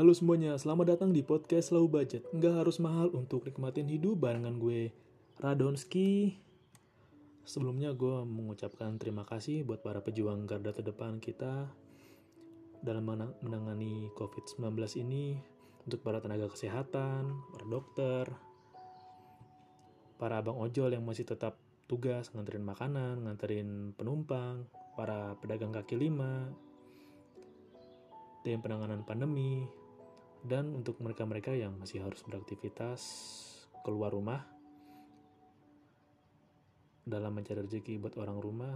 Halo semuanya, selamat datang di podcast Low Budget. Nggak harus mahal untuk nikmatin hidup barengan gue, Radonski. Sebelumnya gue mengucapkan terima kasih buat para pejuang garda terdepan kita dalam menangani COVID-19 ini untuk para tenaga kesehatan, para dokter, para abang ojol yang masih tetap tugas nganterin makanan, nganterin penumpang, para pedagang kaki lima, tim penanganan pandemi, dan untuk mereka-mereka yang masih harus beraktivitas keluar rumah dalam mencari rezeki buat orang rumah,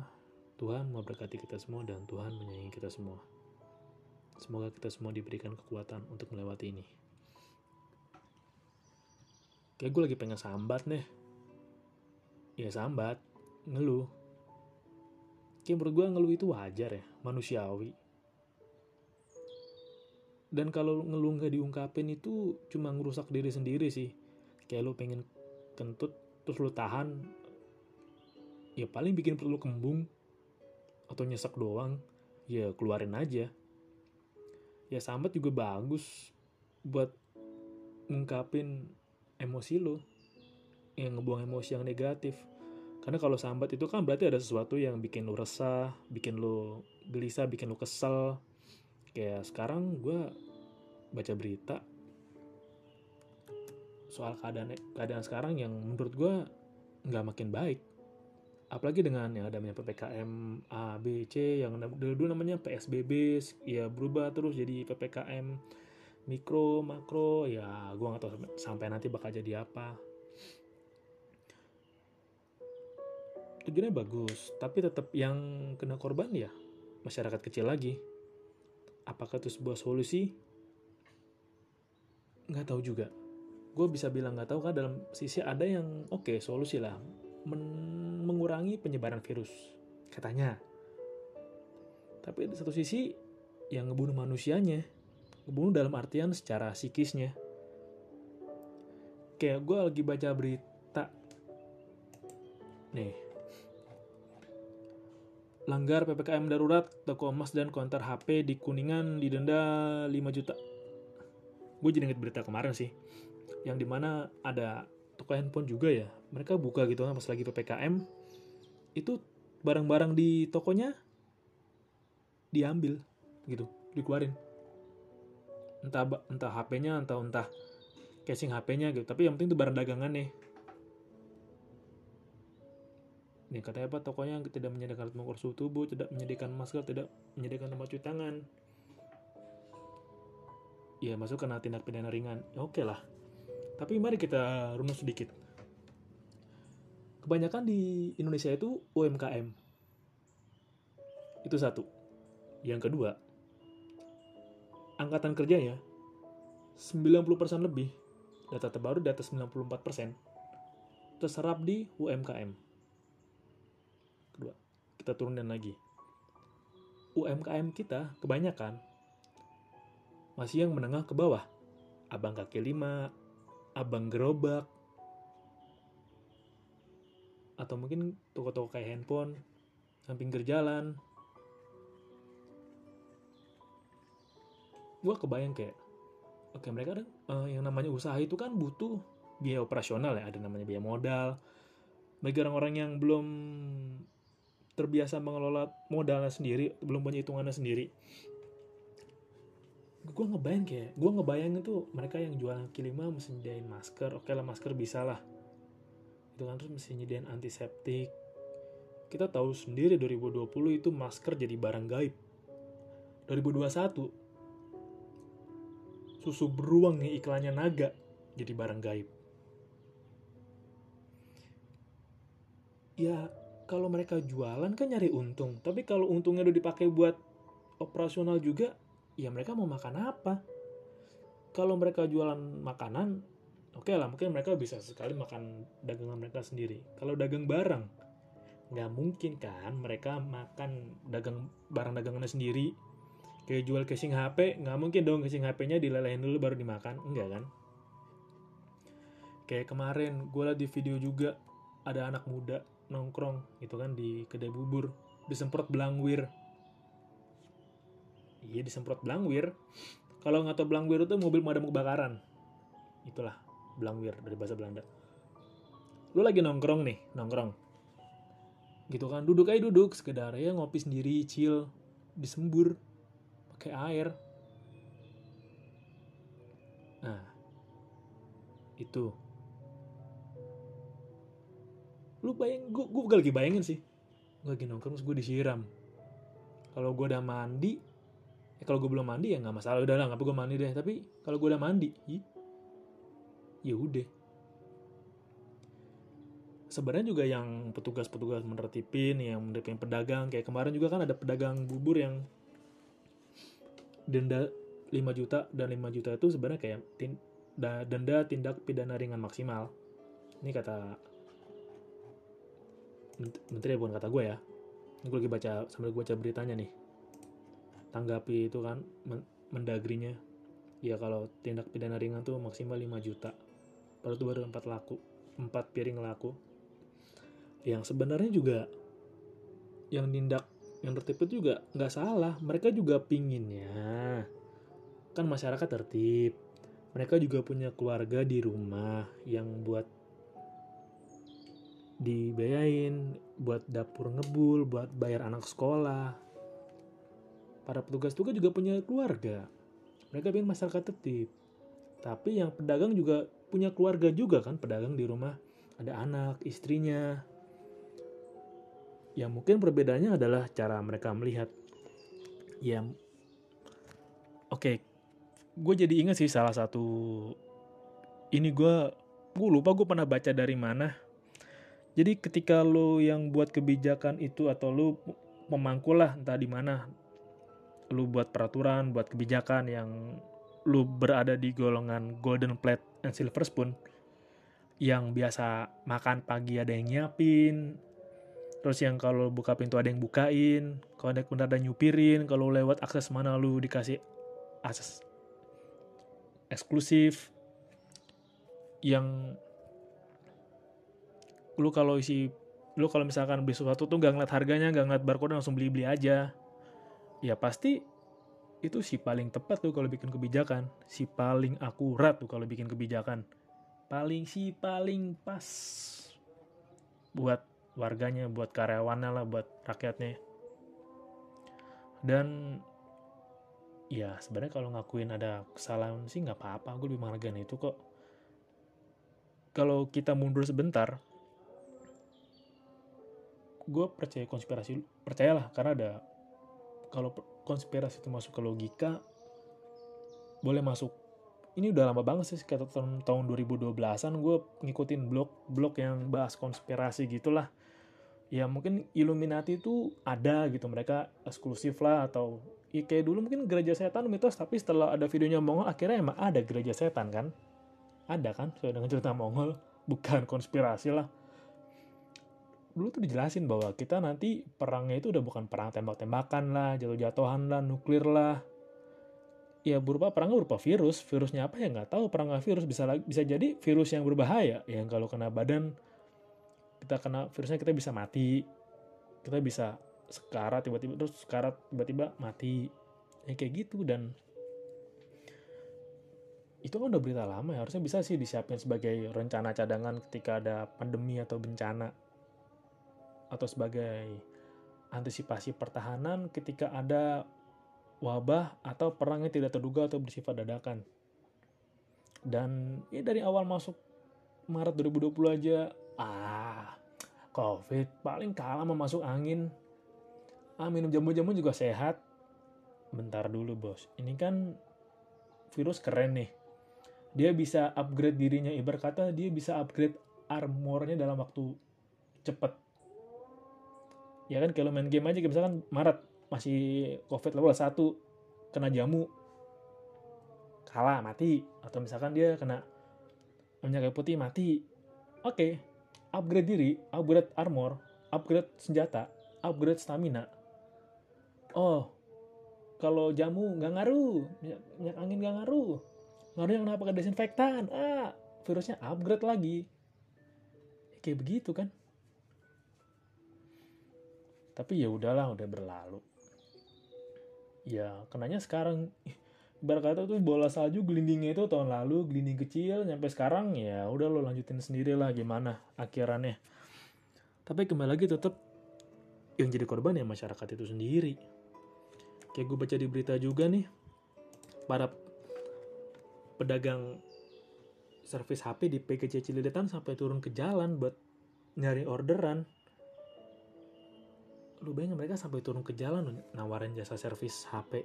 Tuhan memberkati kita semua dan Tuhan menyayangi kita semua. Semoga kita semua diberikan kekuatan untuk melewati ini. Kayak gue lagi pengen sambat nih. Ya sambat, ngeluh. Kayak menurut gue ngeluh itu wajar ya, manusiawi. Dan kalau ngeluh nggak diungkapin itu cuma ngerusak diri sendiri sih. Kayak lo pengen kentut, terus lo tahan. Ya paling bikin perut lo kembung. Atau nyesek doang. Ya keluarin aja ya sambat juga bagus buat ngungkapin emosi lo yang ngebuang emosi yang negatif karena kalau sambat itu kan berarti ada sesuatu yang bikin lo resah bikin lo gelisah bikin lo kesel kayak sekarang gue baca berita soal keadaan keadaan sekarang yang menurut gue nggak makin baik apalagi dengan yang ada namanya PPKM A, B, C, yang dulu, namanya PSBB, ya berubah terus jadi PPKM mikro, makro, ya gue gak tahu sampai nanti bakal jadi apa. Tujuannya bagus, tapi tetap yang kena korban ya masyarakat kecil lagi. Apakah itu sebuah solusi? Nggak tahu juga. Gue bisa bilang nggak tahu kan dalam sisi ada yang oke okay, solusi lah men mengurangi penyebaran virus, katanya. Tapi di satu sisi, yang ngebunuh manusianya, ngebunuh dalam artian secara psikisnya. Kayak gue lagi baca berita, nih, langgar PPKM darurat, toko emas dan konter HP di Kuningan didenda 5 juta. Gue jadi inget berita kemarin sih, yang di mana ada toko handphone juga ya. Mereka buka gitu kan pas lagi ppkm itu barang-barang di tokonya diambil gitu dikeluarin. Entah entah HP-nya entah entah casing HP-nya gitu. Tapi yang penting itu barang dagangan nih nih katanya apa tokonya tidak menyediakan alat mengukur suhu tubuh tidak menyediakan masker tidak menyediakan tempat cuci tangan ya masuk kena tindak pidana ringan ya, oke okay lah tapi mari kita runut sedikit. Kebanyakan di Indonesia itu UMKM. Itu satu. Yang kedua, angkatan kerjanya 90% lebih, data terbaru di atas 94%, terserap di UMKM. Kita turunin lagi. UMKM kita kebanyakan masih yang menengah ke bawah. Abang kaki lima, abang gerobak atau mungkin toko-toko kayak handphone samping jalan gue kebayang kayak oke mereka ada uh, yang namanya usaha itu kan butuh biaya operasional ya ada namanya biaya modal bagi orang-orang yang belum terbiasa mengelola modalnya sendiri belum punya hitungannya sendiri. Gue ngebayang kayak gue ngebayang itu mereka yang jualan kaki lima mesti nyediain masker. Oke lah masker bisa lah. Itu kan terus mesti nyediain antiseptik. Kita tahu sendiri 2020 itu masker jadi barang gaib. 2021 susu beruang nih iklannya naga jadi barang gaib. Ya kalau mereka jualan kan nyari untung. Tapi kalau untungnya udah dipakai buat operasional juga ya mereka mau makan apa? Kalau mereka jualan makanan oke okay lah mungkin mereka bisa sekali makan dagangan mereka sendiri. Kalau dagang barang nggak mungkin kan mereka makan dagang barang dagangannya sendiri. Kayak jual casing HP nggak mungkin dong casing HP-nya dilelehin dulu baru dimakan. Enggak kan? Kayak kemarin gue liat di video juga ada anak muda nongkrong gitu kan di kedai bubur disemprot belangwir. Iya disemprot belangwir. Kalau nggak tahu belangwir itu mobil pemadam kebakaran. Itulah belangwir dari bahasa Belanda. Lu lagi nongkrong nih nongkrong. Gitu kan duduk aja duduk. Sekedar ya ngopi sendiri chill. Disembur pakai air. Nah itu lu bayang gue gue lagi bayangin sih. Gue lagi nongkrong terus gue disiram. Kalau gue udah mandi ya kalau gue belum mandi ya nggak masalah. Udah lah nggak gue mandi deh. Tapi kalau gue udah mandi ya udah. Sebenarnya juga yang petugas-petugas menertipin yang menertipin pedagang kayak kemarin juga kan ada pedagang bubur yang denda 5 juta dan 5 juta itu sebenarnya kayak tin, denda tindak pidana ringan maksimal. Ini kata menteri bukan kata gue ya. Ini gue lagi baca sambil gue baca beritanya nih. Tanggapi itu kan mendagrinya. Ya kalau tindak pidana ringan tuh maksimal 5 juta. Baru itu baru 4 laku 4 piring laku. Yang sebenarnya juga yang tindak yang tertib itu juga nggak salah. Mereka juga pinginnya kan masyarakat tertib mereka juga punya keluarga di rumah yang buat dibayain buat dapur ngebul, buat bayar anak sekolah. Para petugas juga juga punya keluarga. Mereka ingin masyarakat tertib. Tapi yang pedagang juga punya keluarga juga kan, pedagang di rumah ada anak, istrinya. Yang mungkin perbedaannya adalah cara mereka melihat. Ya, oke, okay. gue jadi ingat sih salah satu ini gue gue lupa gue pernah baca dari mana jadi ketika lo yang buat kebijakan itu atau lo memangku lah entah di mana lo buat peraturan, buat kebijakan yang lo berada di golongan golden plate and silver spoon yang biasa makan pagi ada yang nyiapin terus yang kalau buka pintu ada yang bukain kalau ada kundar ada nyupirin kalau lewat akses mana lu dikasih akses eksklusif yang lu kalau isi lu kalau misalkan beli sesuatu tuh gak ngeliat harganya gak ngeliat barcode langsung beli beli aja. Ya pasti itu si paling tepat tuh kalau bikin kebijakan. Si paling akurat tuh kalau bikin kebijakan. Paling si paling pas buat warganya buat karyawannya lah buat rakyatnya. Dan ya sebenarnya kalau ngakuin ada kesalahan sih nggak apa-apa. Gue lebih menghargai itu kok. Kalau kita mundur sebentar gue percaya konspirasi percayalah karena ada kalau konspirasi itu masuk ke logika boleh masuk. Ini udah lama banget sih sekitar tahun, tahun 2012an gue ngikutin blog blog yang bahas konspirasi gitulah. Ya mungkin Illuminati itu ada gitu mereka eksklusif lah atau ya kayak dulu mungkin gereja setan mitos tapi setelah ada videonya Mongol akhirnya emang ada gereja setan kan? Ada kan? Sesuai dengan cerita Mongol. Bukan konspirasi lah dulu tuh dijelasin bahwa kita nanti perangnya itu udah bukan perang tembak-tembakan lah, jatuh-jatuhan lah, nuklir lah. Ya berupa perang berupa virus, virusnya apa ya nggak tahu. Perang virus. Bisa bisa jadi virus yang berbahaya, yang kalau kena badan kita kena virusnya kita bisa mati, kita bisa sekarat tiba-tiba terus sekarat tiba-tiba mati, ya kayak gitu. Dan itu kan udah berita lama ya. Harusnya bisa sih disiapin sebagai rencana cadangan ketika ada pandemi atau bencana atau sebagai antisipasi pertahanan ketika ada wabah atau perang yang tidak terduga atau bersifat dadakan. Dan ya dari awal masuk Maret 2020 aja, ah, COVID paling kalah mau masuk angin. Ah, minum jamu-jamu juga sehat. Bentar dulu bos, ini kan virus keren nih. Dia bisa upgrade dirinya, ibarat kata dia bisa upgrade armornya dalam waktu cepet. Ya kan kalau main game aja misalkan Maret masih covid level 1 kena jamu kalah mati. Atau misalkan dia kena minyak kayu putih mati. Oke okay. upgrade diri upgrade armor upgrade senjata upgrade stamina. Oh kalau jamu nggak ngaruh minyak, minyak angin nggak ngaruh. Ngaruh yang kenapa? Ke desinfektan ah virusnya upgrade lagi. Kayak begitu kan tapi ya udahlah udah berlalu. Ya kenanya sekarang ibarat kata tuh bola salju gelindingnya itu tahun lalu gelinding kecil nyampe sekarang ya udah lo lanjutin sendiri lah gimana akhirannya. Tapi kembali lagi tetap yang jadi korban ya masyarakat itu sendiri. Kayak gue baca di berita juga nih para pedagang servis HP di PGC Cilidetan sampai turun ke jalan buat nyari orderan lu bayangin mereka sampai turun ke jalan nawarin jasa servis HP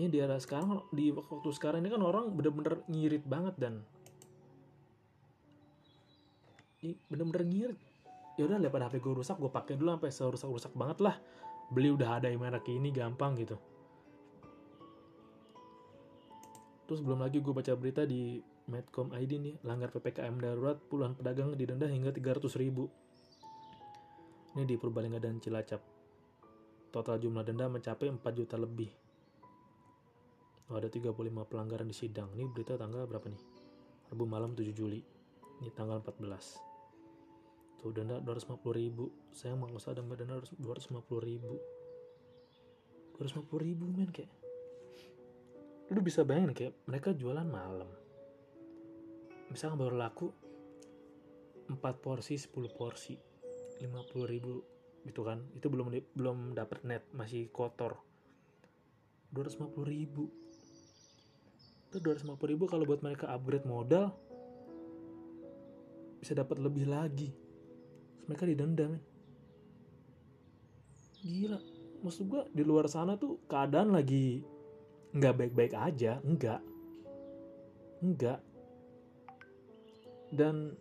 ini di era sekarang di waktu sekarang ini kan orang bener-bener ngirit banget dan. Ini bener-bener ngirit. Ya udah daripada HP gue rusak gue pakai dulu sampai serusak-rusak banget lah. Beli udah ada yang merek ini gampang gitu. Terus belum lagi gue baca berita di Medcom ID nih langgar PPKM darurat puluhan pedagang didenda hingga 300 ribu ini di Purbalingga dan Cilacap. Total jumlah denda mencapai 4 juta lebih. Oh, ada 35 pelanggaran di sidang. Ini berita tanggal berapa nih? Rabu malam 7 Juli. Ini tanggal 14. Tuh denda 250 ribu. Saya mau usah ada denda 250 ribu. 250 ribu men kayak. Lu bisa bayangin kayak mereka jualan malam. Misalkan baru laku 4 porsi 10 porsi 50 ribu gitu kan. Itu belum belum dapat net masih kotor. 250 ribu. Itu 250 ribu kalau buat mereka upgrade modal bisa dapat lebih lagi. Terus mereka didenda men. Gila. Maksud gua di luar sana tuh keadaan lagi nggak baik-baik aja enggak enggak dan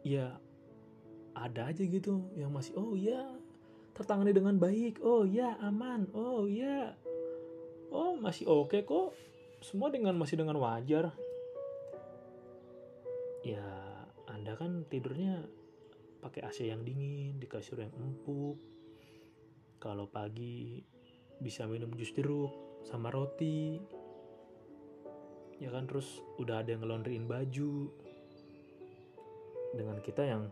ya ada aja gitu yang masih oh ya tertangani dengan baik. Oh ya aman. Oh ya oh masih oke okay kok. Semua dengan masih dengan wajar. Ya anda kan tidurnya pakai AC yang dingin di kasur yang empuk. Kalau pagi bisa minum jus jeruk sama roti. Ya kan terus udah ada yang ngelondriin baju dengan kita yang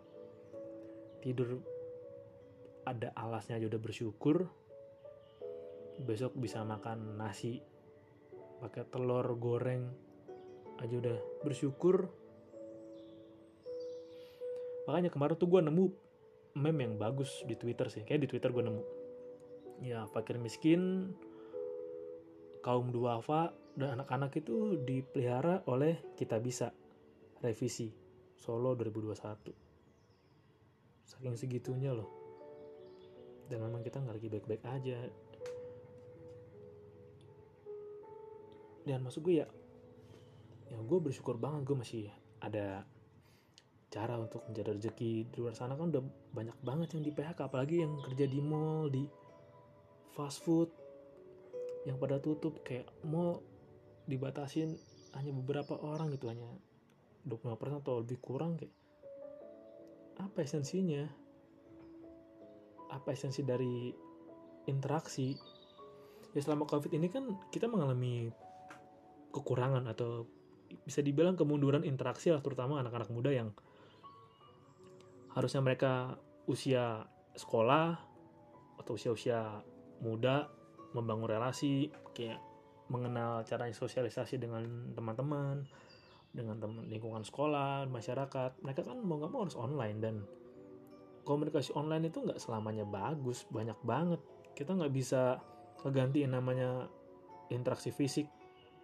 tidur ada alasnya aja udah bersyukur besok bisa makan nasi pakai telur goreng aja udah bersyukur. Makanya kemarin tuh gue nemu meme yang bagus di Twitter sih kayak di Twitter gue nemu. Ya fakir miskin kaum duafa dan anak-anak itu dipelihara oleh kita bisa revisi Solo 2021 saking segitunya loh. Dan memang kita nggak lagi baik-baik aja. Dan masuk gue ya ya gue bersyukur banget gue masih ada cara untuk mencari rezeki di luar sana. Kan udah banyak banget yang di PHK apalagi yang kerja di mall di fast food yang pada tutup. Kayak mall dibatasin hanya beberapa orang gitu hanya 25% atau lebih kurang kayak apa esensinya? Apa esensi dari interaksi? Ya selama covid ini kan kita mengalami kekurangan atau bisa dibilang kemunduran interaksi lah terutama anak-anak muda yang harusnya mereka usia sekolah atau usia-usia muda membangun relasi kayak mengenal cara sosialisasi dengan teman-teman dengan teman lingkungan sekolah masyarakat. Mereka kan mau nggak mau harus online dan komunikasi online itu nggak selamanya bagus banyak banget. Kita nggak bisa ngegantiin namanya interaksi fisik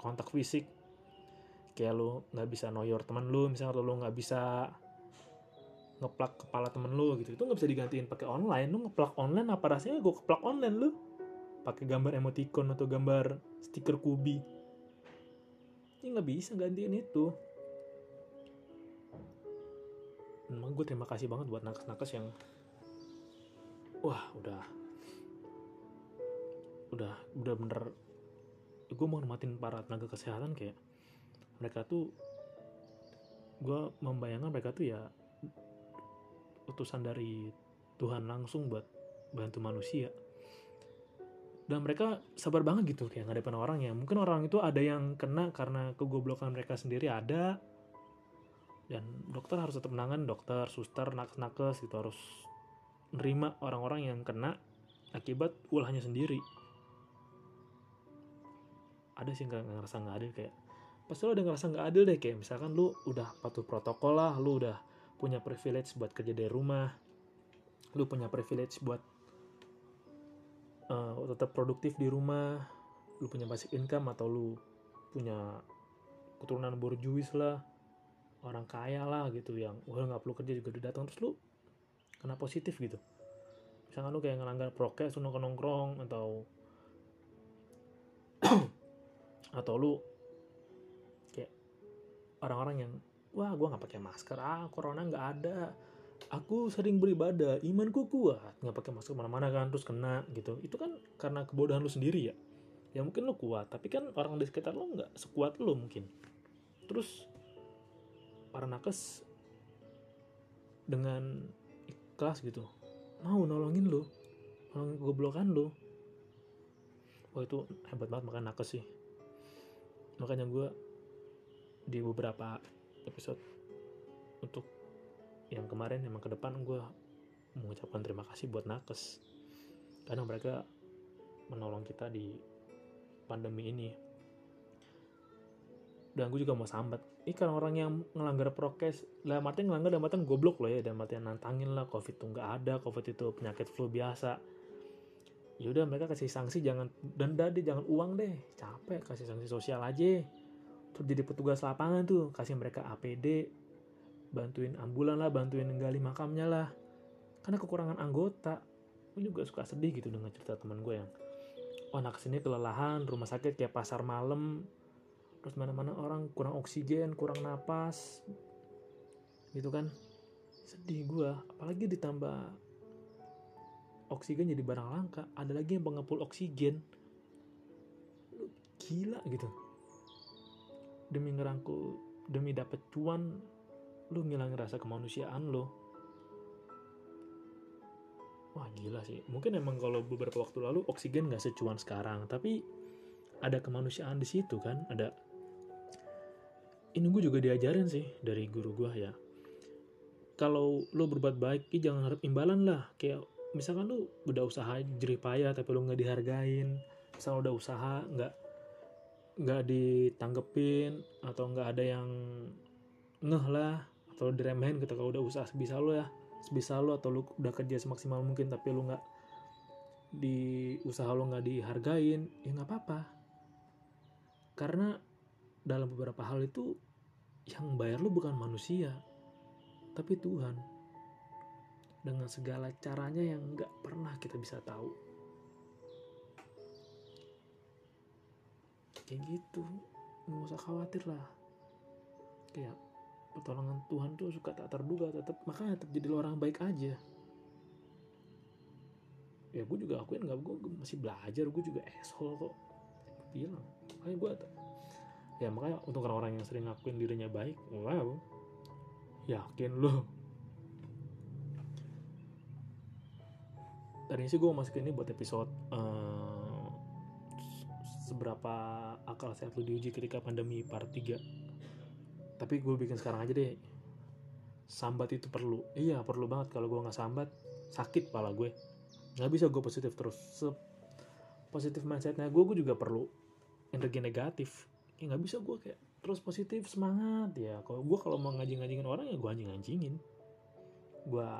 kontak fisik. Kayak lu nggak bisa noyor teman lu misalnya lu nggak bisa ngeplak kepala temen lu gitu. Itu nggak bisa digantiin pakai online. Lu ngeplak online apa rasanya? Gue keplak online lu. Pakai gambar emoticon atau gambar stiker kubi ini nggak bisa gantiin itu. Emang gue terima kasih banget buat nakes-nakes yang wah udah udah udah bener. Gue mau ngematin para tenaga kesehatan kayak mereka tuh gue membayangkan mereka tuh ya utusan dari Tuhan langsung buat bantu manusia dan mereka sabar banget gitu kayak ngadepin orang ya mungkin orang itu ada yang kena karena kegoblokan mereka sendiri ada. Dan dokter harus tetap menangan dokter suster nakes-nakes gitu harus nerima orang-orang yang kena akibat ulahnya sendiri. Ada sih nggak ngerasa nggak adil kayak pasti lo udah ngerasa nggak adil deh kayak misalkan lu udah patuh protokol lah lu udah punya privilege buat kerja dari rumah lu punya privilege buat uh, tetap produktif di rumah lu punya basic income atau lu punya keturunan borjuis lah orang kaya lah gitu yang wah nggak perlu kerja juga udah datang. Terus lu kena positif gitu. Misalkan lu kayak ngelanggar prokes lu nongkrong nongkrong atau atau lu kayak orang-orang yang wah gue nggak pakai masker ah corona nggak ada aku sering beribadah imanku kuat. Nggak pakai masker mana-mana kan terus kena gitu. Itu kan karena kebodohan lu sendiri ya? Ya mungkin lu kuat tapi kan orang di sekitar lu nggak sekuat lu mungkin. Terus para nakes dengan ikhlas gitu mau nolongin lu nolongin kegoblokan lu. Wah itu hebat banget makan nakes sih. Makanya gue di beberapa episode untuk yang kemarin emang ke depan gue mengucapkan terima kasih buat nakes. Karena mereka menolong kita di pandemi ini. Dan gue juga mau sambat ikan orang yang ngelanggar prokes lah artian ngelanggar dalam artian goblok loh ya dalam artian nantangin lah covid itu nggak ada covid itu penyakit flu biasa. Ya udah mereka kasih sanksi jangan denda deh jangan uang deh. Capek kasih sanksi sosial aja. Terus jadi petugas lapangan tuh kasih mereka APD bantuin ambulan lah bantuin gali makamnya lah. Karena kekurangan anggota. Gue juga suka sedih gitu dengan cerita teman gue yang oh anak sini kelelahan rumah sakit kayak pasar malam. Terus mana-mana orang kurang oksigen kurang napas. Gitu kan. Sedih gue apalagi ditambah oksigen jadi barang langka. Ada lagi yang pengepul oksigen. Gila gitu. Demi ngerangkul demi dapet cuan lu ngilangin rasa kemanusiaan lo. Wah gila sih. Mungkin emang kalau beberapa waktu lalu oksigen gak secuan sekarang tapi ada kemanusiaan di situ kan ada. Ini gue juga diajarin sih dari guru gue ya. Kalau lo berbuat baik jangan harap imbalan lah. Kayak misalkan lo udah usaha jerih payah tapi lo nggak dihargain misal udah usaha nggak nggak ditanggepin atau nggak ada yang ngeh lah atau diremehin ketika udah usaha sebisa lo ya. Sebisa lo atau lo udah kerja semaksimal mungkin tapi lo nggak di usaha lo nggak dihargain ya nggak apa-apa. Karena dalam beberapa hal itu yang bayar lu bukan manusia tapi Tuhan. Dengan segala caranya yang nggak pernah kita bisa tahu. Kayak gitu. Nggak usah khawatir lah. Kayak pertolongan Tuhan tuh suka tak terduga tetap makanya tetap jadi orang baik aja. Ya gue juga akuin nggak gue masih belajar gue juga asshole kok. Bilang makanya gue ya makanya untuk orang-orang yang sering ngakuin dirinya baik wow. Yakin lo tadinya sih gue masukin ini buat episode uh, seberapa akal sehat lu diuji ketika pandemi part 3 tapi gue bikin sekarang aja deh. Sambat itu perlu. Iya perlu banget. Kalau gue nggak sambat sakit pala gue. Nggak bisa gue positif terus. Se positif mindsetnya gue gue juga perlu energi negatif. Ya nggak bisa gue kayak terus positif semangat. Ya kalau gue kalau mau ngajing ngajingin orang ya gue anjing anjingin gue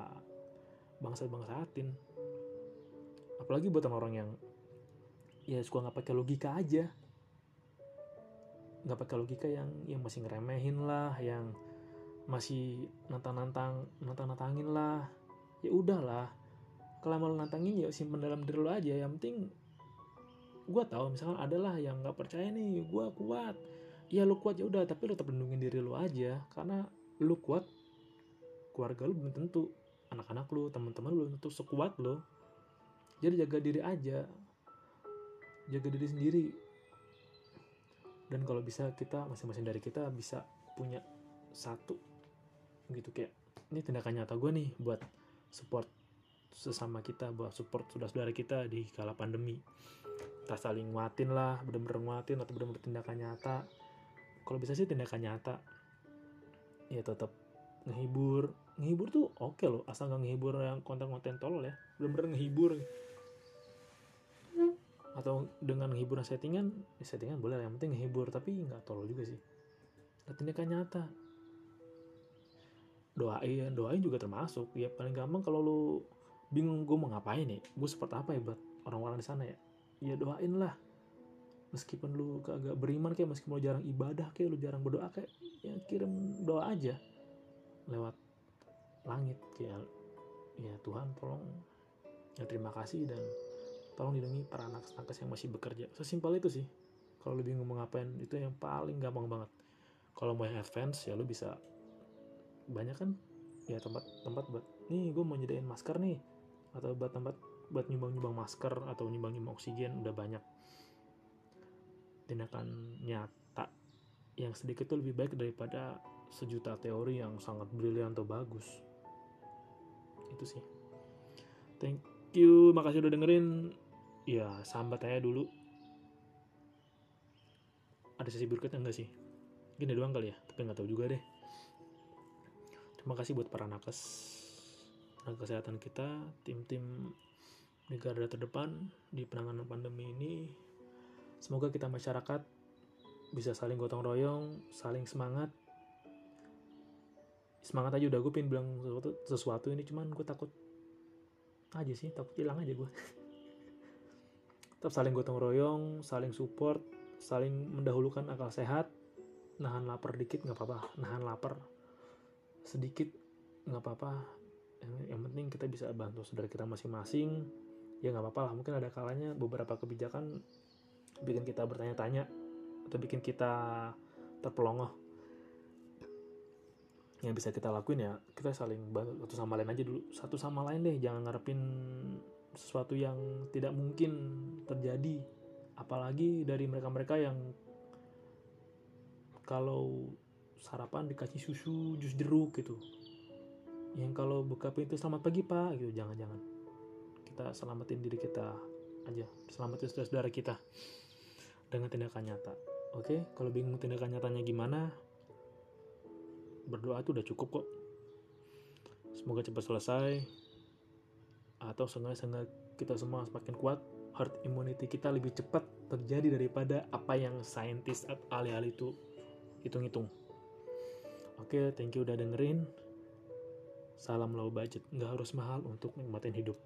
bangsa-bangsatin apalagi buat orang-orang yang ya suka nggak pakai logika aja nggak pakai logika yang yang masih ngeremehin lah yang masih nantang-nantang nantang-nantangin lah. Ya udahlah kalau mau nantangin ya simpen dalam diri lo aja. Yang penting gue tahu misalkan adalah yang nggak percaya nih gue kuat. Ya lu kuat ya udah tapi lu tetap lindungin diri lu aja. Karena lu kuat keluarga lu belum tentu. Anak-anak lu teman-teman lu belum tentu sekuat lo jadi jaga diri aja. Jaga diri sendiri dan kalau bisa kita masing-masing dari kita bisa punya satu gitu kayak ini tindakan nyata gue nih buat support sesama kita buat support saudara-saudara kita di kala pandemi. Kita saling nguatin lah bener-bener nguatin atau bener-bener tindakan nyata. Kalau bisa sih tindakan nyata ya tetap ngehibur. Ngehibur tuh oke okay loh asal nggak ngehibur yang konten-konten tolol ya. Bener-bener ngehibur atau dengan hiburan settingan ya settingan boleh yang penting ngehibur tapi nggak tolol juga sih. Nah, tindakan nyata. Doain doain juga termasuk. Ya paling gampang kalau lu bingung gue mau ngapain nih gue seperti apa ya buat orang-orang di sana ya? Ya doain lah. Meskipun lu kagak beriman kayak meskipun lu jarang ibadah kayak lu jarang berdoa kayak ya kirim doa aja. Lewat langit kayak ya Tuhan tolong. Ya terima kasih dan tolong lindungi para anak nakes yang masih bekerja. Sesimpel itu sih. Kalau bingung mau ngapain itu yang paling gampang banget. Kalau mau yang advance ya lu bisa banyak kan? Ya tempat-tempat buat nih gue mau nyediain masker nih. Atau buat tempat buat nyumbang-nyumbang masker atau nyumbang-nyumbang oksigen udah banyak. Tindakan nyata yang sedikit tuh lebih baik daripada sejuta teori yang sangat brilian atau bagus. Itu sih. Thank you makasih udah dengerin ya sambat aja dulu. Ada sesi berikutnya enggak sih? Gini doang kali ya tapi nggak tahu juga deh. Terima kasih buat para nakes. Tenaga kesehatan kita tim-tim di garda terdepan di penanganan pandemi ini. Semoga kita masyarakat bisa saling gotong royong saling semangat. Semangat aja udah gue pengen bilang sesuatu, sesuatu ini cuman gue takut aja sih takut hilang aja gue tetap saling gotong royong saling support saling mendahulukan akal sehat. Nahan lapar dikit nggak apa-apa. Nahan lapar sedikit nggak apa-apa. Yang, yang penting kita bisa bantu saudara kita masing-masing. Ya nggak apa-apa lah mungkin ada kalanya beberapa kebijakan bikin kita bertanya-tanya atau bikin kita terpelongoh yang bisa kita lakuin ya kita saling bantu satu sama lain aja dulu. Satu sama lain deh jangan ngarepin sesuatu yang tidak mungkin terjadi apalagi dari mereka-mereka yang kalau sarapan dikasih susu jus jeruk gitu. Yang kalau buka pintu selamat pagi pak gitu. Jangan-jangan. Kita selamatin diri kita aja. Selamatin saudara-saudara kita dengan tindakan nyata. Oke? Kalau bingung tindakan nyatanya gimana berdoa itu udah cukup kok. Semoga cepat selesai. Atau seenggaknya kita semua semakin kuat herd immunity kita lebih cepat terjadi daripada apa yang saintis ahli-ahli itu hitung-hitung. Oke thank you udah dengerin. Salam low budget nggak harus mahal untuk nikmatin hidup